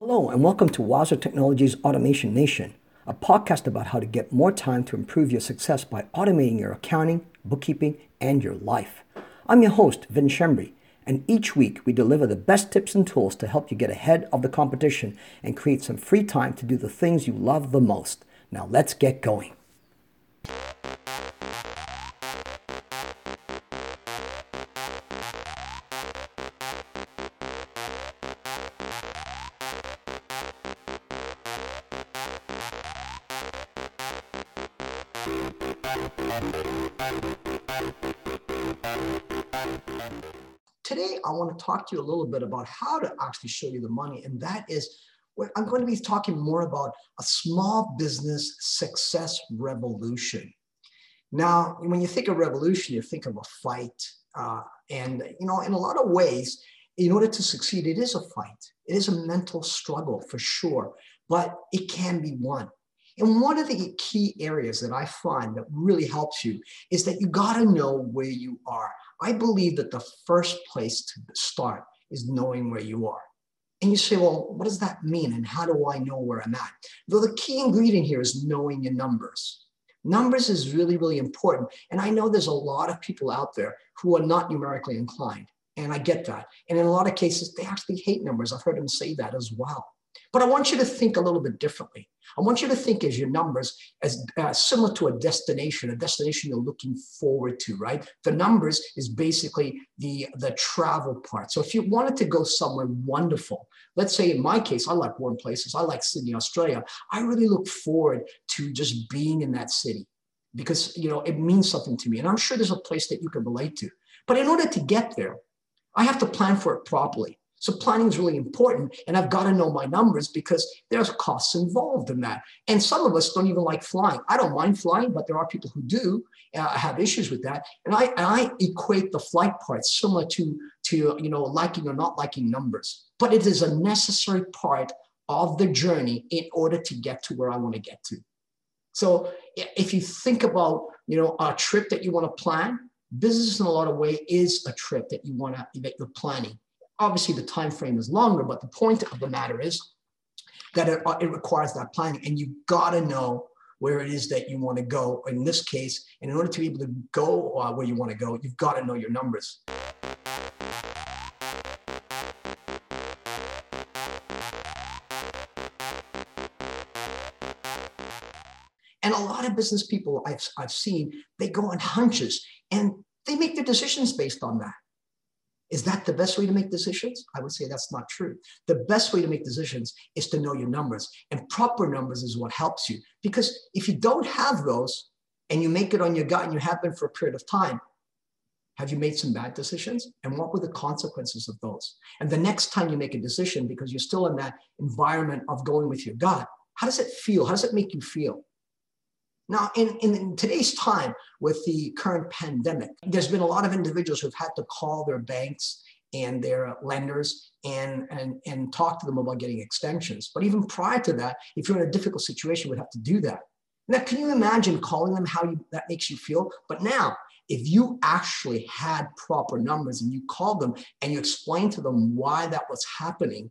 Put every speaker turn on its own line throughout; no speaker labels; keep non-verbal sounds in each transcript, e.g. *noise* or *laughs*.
Hello, and welcome to Wowzer Technologies Automation Nation, a podcast about how to get more time to improve your success by automating your accounting, bookkeeping, and your life. I'm your host, Vin Shembri, and each week we deliver the best tips and tools to help you get ahead of the competition and create some free time to do the things you love the most. Now let's get going. Today, I want to talk to you a little bit about how to actually show you the money, and that is I'm going to be talking more about a small business success revolution. Now, when you think of revolution, you think of a fight. Uh, and, you know, in a lot of ways, in order to succeed, it is a fight. It is a mental struggle for sure, but it can be won. And one of the key areas that I find that really helps you is that you got to know where you are. I believe that the first place to start is knowing where you are. And you say, well, what does that mean? And how do I know where I'm at? Well, the key ingredient here is knowing your numbers. Numbers is really, really important. And I know there's a lot of people out there who are not numerically inclined. And I get that. And in a lot of cases, they actually hate numbers. I've heard them say that as well. But I want you to think a little bit differently. I want you to think as your numbers as uh, similar to a destination, a destination you're looking forward to, right? The numbers is basically the, the travel part. So if you wanted to go somewhere wonderful, let's say in my case, I like warm places. I like Sydney, Australia. I really look forward to just being in that city because, you know, it means something to me. And I'm sure there's a place that you can relate to. But in order to get there, I have to plan for it properly. So planning is really important. And I've got to know my numbers because there's costs involved in that. And some of us don't even like flying. I don't mind flying, but there are people who do uh, have issues with that. And I, and I equate the flight part similar to, to, you know, liking or not liking numbers. But it is a necessary part of the journey in order to get to where I want to get to. So if you think about, you know, a trip that you want to plan, business in a lot of way is a trip that you want to, that you're planning Obviously, the time frame is longer, but the point of the matter is that it, uh, it requires that planning, and you got to know where it is that you want to go. In this case, and in order to be able to go uh, where you want to go, you've got to know your numbers. And a lot of business people I've, I've seen, they go on hunches and they make their decisions based on that. Is that the best way to make decisions? I would say that's not true. The best way to make decisions is to know your numbers, and proper numbers is what helps you. Because if you don't have those and you make it on your gut and you have been for a period of time, have you made some bad decisions? And what were the consequences of those? And the next time you make a decision, because you're still in that environment of going with your gut, how does it feel? How does it make you feel? Now, in, in today's time with the current pandemic, there's been a lot of individuals who've had to call their banks and their lenders and, and, and talk to them about getting extensions. But even prior to that, if you're in a difficult situation, you would have to do that. Now, can you imagine calling them how you, that makes you feel? But now, if you actually had proper numbers and you called them and you explained to them why that was happening,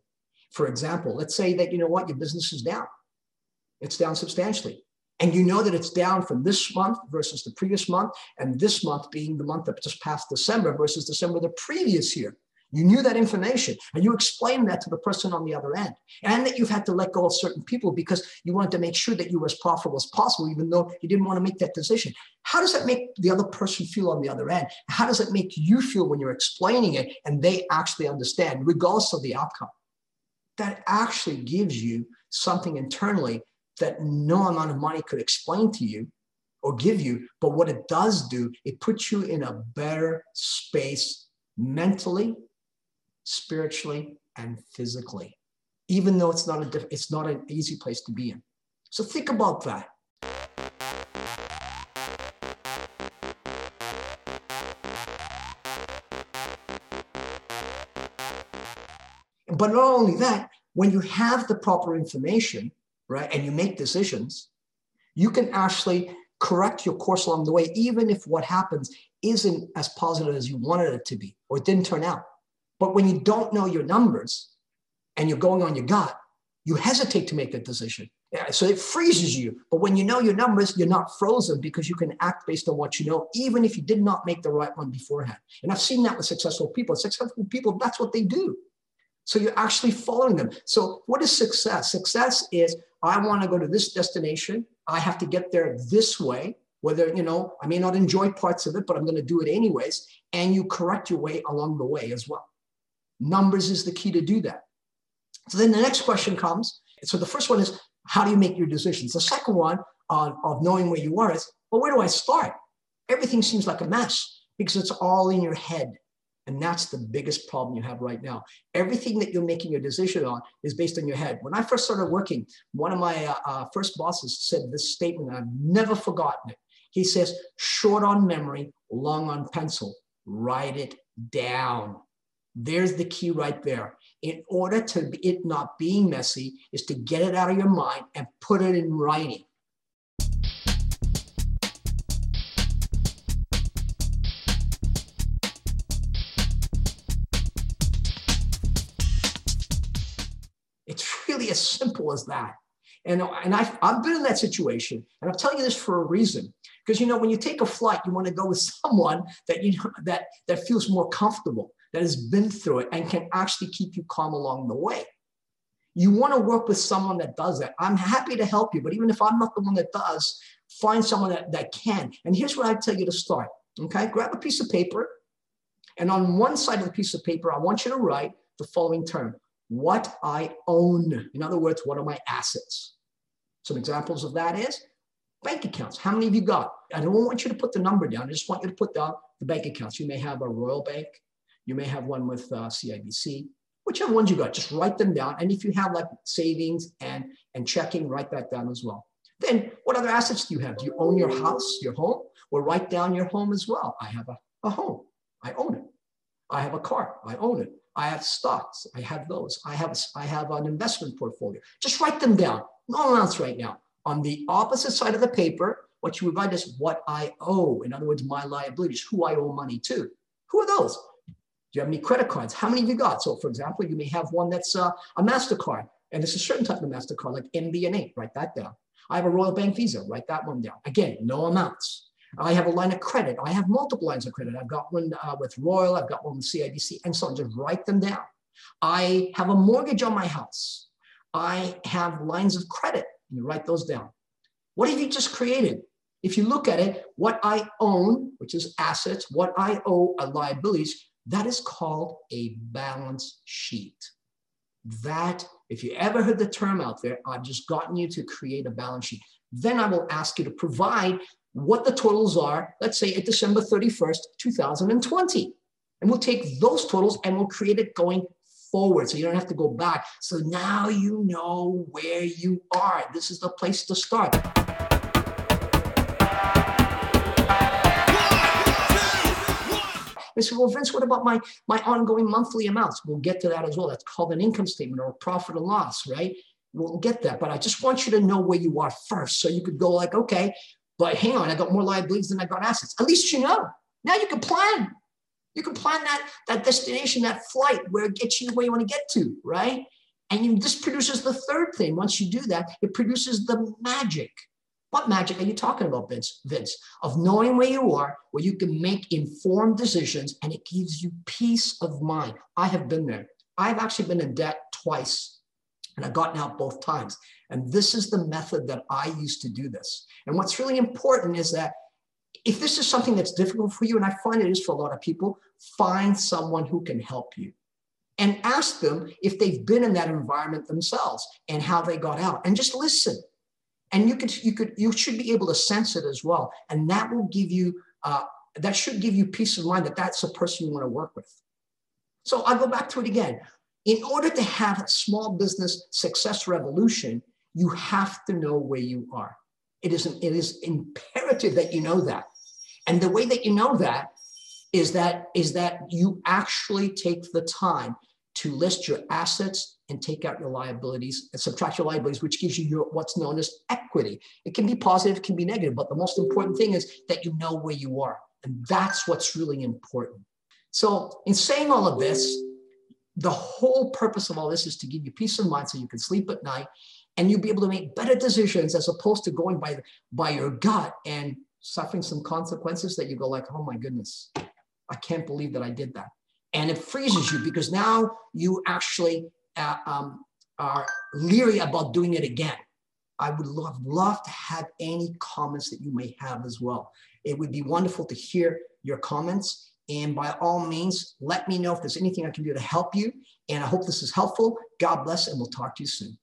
for example, let's say that, you know what, your business is down. It's down substantially and you know that it's down from this month versus the previous month, and this month being the month that just passed December versus December the previous year. You knew that information and you explained that to the person on the other end. And that you've had to let go of certain people because you wanted to make sure that you were as profitable as possible, even though you didn't want to make that decision. How does that make the other person feel on the other end? How does it make you feel when you're explaining it and they actually understand, regardless of the outcome? That actually gives you something internally that no amount of money could explain to you or give you. But what it does do, it puts you in a better space mentally, spiritually, and physically, even though it's not a it's not an easy place to be in. So think about that. But not only that, when you have the proper information, right, and you make decisions, you can actually correct your course along the way, even if what happens isn't as positive as you wanted it to be or it didn't turn out. But when you don't know your numbers and you're going on your gut, you hesitate to make a decision. Yeah, so it freezes you. But when you know your numbers, you're not frozen because you can act based on what you know, even if you did not make the right one beforehand. And I've seen that with successful people. Successful people, that's what they do. So you're actually following them. So what is success? Success is I want to go to this destination. I have to get there this way. Whether, you know, I may not enjoy parts of it, but I'm going to do it anyways. And you correct your way along the way as well. Numbers is the key to do that. So then the next question comes. So the first one is, how do you make your decisions? The second one uh, of knowing where you are is, well, where do I start? Everything seems like a mess because it's all in your head. And that's the biggest problem you have right now. Everything that you're making your decision on is based on your head. When I first started working, one of my uh, uh, first bosses said this statement, I've never forgotten it. He says, short on memory, long on pencil, write it down. There's the key right there in order to it not being messy is to get it out of your mind and put it in writing. It's really as simple as that. And, and I've, I've been in that situation, and I'm telling you this for a reason. Because you know, when you take a flight, you want to go with *laughs* someone that you know that that feels more comfortable that has been through it and can actually keep you calm along the way. You want to work with someone that does that. I'm happy to help you, but even if I'm not the one that does, find someone that, that can. And here's what I tell you to start. Okay, grab a piece of paper, and on one side of the piece of paper, I want you to write the following term what I own. In other words, what are my assets? Some examples of that is bank accounts. How many have you got? I don't want you to put the number down. I just want you to put down the bank accounts. You may have a Royal Bank, you may have one with uh, CIBC, whichever ones you got, just write them down. And if you have like savings and, and checking, write that down as well. Then what other assets do you have? Do you own your house, your home? Well, write down your home as well. I have a, a home, I own it. I have a car, I own it. I have stocks, I have those. I have, I have an investment portfolio. Just write them down. No amounts right now. On the opposite side of the paper, what you would write is what I owe. In other words, my liabilities, who I owe money to. Who are those? Do you have any credit cards? How many have you got? So for example, you may have one that's uh, a MasterCard, and it's a certain type of MasterCard, like MBNA, write that down. I have a Royal Bank Visa, write that one down. Again, no amounts. I have a line of credit. I have multiple lines of credit. I've got one uh, with Royal, I've got one with CIBC, and so on. Just write them down. I have a mortgage on my house. I have lines of credit. and You write those down. What have you just created? If you look at it, what I own, which is assets, what I owe are liabilities, that is called a balance sheet. That, if you ever heard the term out there, I've just gotten you to create a balance sheet. Then I will ask you to provide what the totals are, let's say at December 31st, 2020. And we'll take those totals and we'll create it going forward so you don't have to go back. So now you know where you are. This is the place to start. They said, well, Vince, what about my, my ongoing monthly amounts? We'll get to that as well. That's called an income statement or a profit and loss, right? We'll get that. But I just want you to know where you are first. So you could go like, okay, but hang on, I got more liabilities than I got assets. At least you know. Now you can plan. You can plan that, that destination, that flight, where it gets you where you want to get to, right? And you, this produces the third thing. Once you do that, it produces the magic. What magic are you talking about, Vince? Vince, of knowing where you are, where you can make informed decisions, and it gives you peace of mind. I have been there. I've actually been in debt twice, and I've gotten out both times. And this is the method that I use to do this. And what's really important is that if this is something that's difficult for you, and I find it is for a lot of people, find someone who can help you and ask them if they've been in that environment themselves and how they got out. And just listen. And you could you could you should be able to sense it as well. And that will give you uh, that should give you peace of mind that that's the person you want to work with. So i'll go back to it again in order to have a small business success revolution you have to know where you are it is it is imperative that you know that and the way that you know that is that is that you actually take the time to list your assets and take out your liabilities and subtract your liabilities, which gives you your, what's known as equity. It can be positive, it can be negative, but the most important thing is that you know where you are. And that's what's really important. So, in saying all of this, the whole purpose of all this is to give you peace of mind so you can sleep at night and you'll be able to make better decisions as opposed to going by by your gut and suffering some consequences that you go like oh my goodness i can't believe that i did that. And it freezes you because now you actually uh, um, are leery about doing it again. I would love love to have any comments that you may have as well. It would be wonderful to hear your comments and by all means, let me know if there's anything I can do to help you. And I hope this is helpful. God bless, and we'll talk to you soon.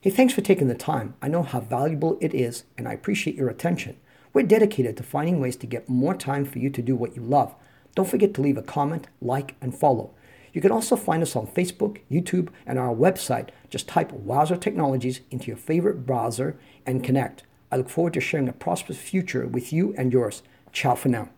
Hey, thanks for taking the time. I know how valuable it is, and I appreciate your attention. We're dedicated to finding ways to get more time for you to do what you love. Don't forget to leave a comment, like, and follow. You can also find us on Facebook, YouTube, and our website. Just type Wowzer Technologies into your favorite browser and connect. I look forward to sharing a prosperous future with you and yours. Ciao for now.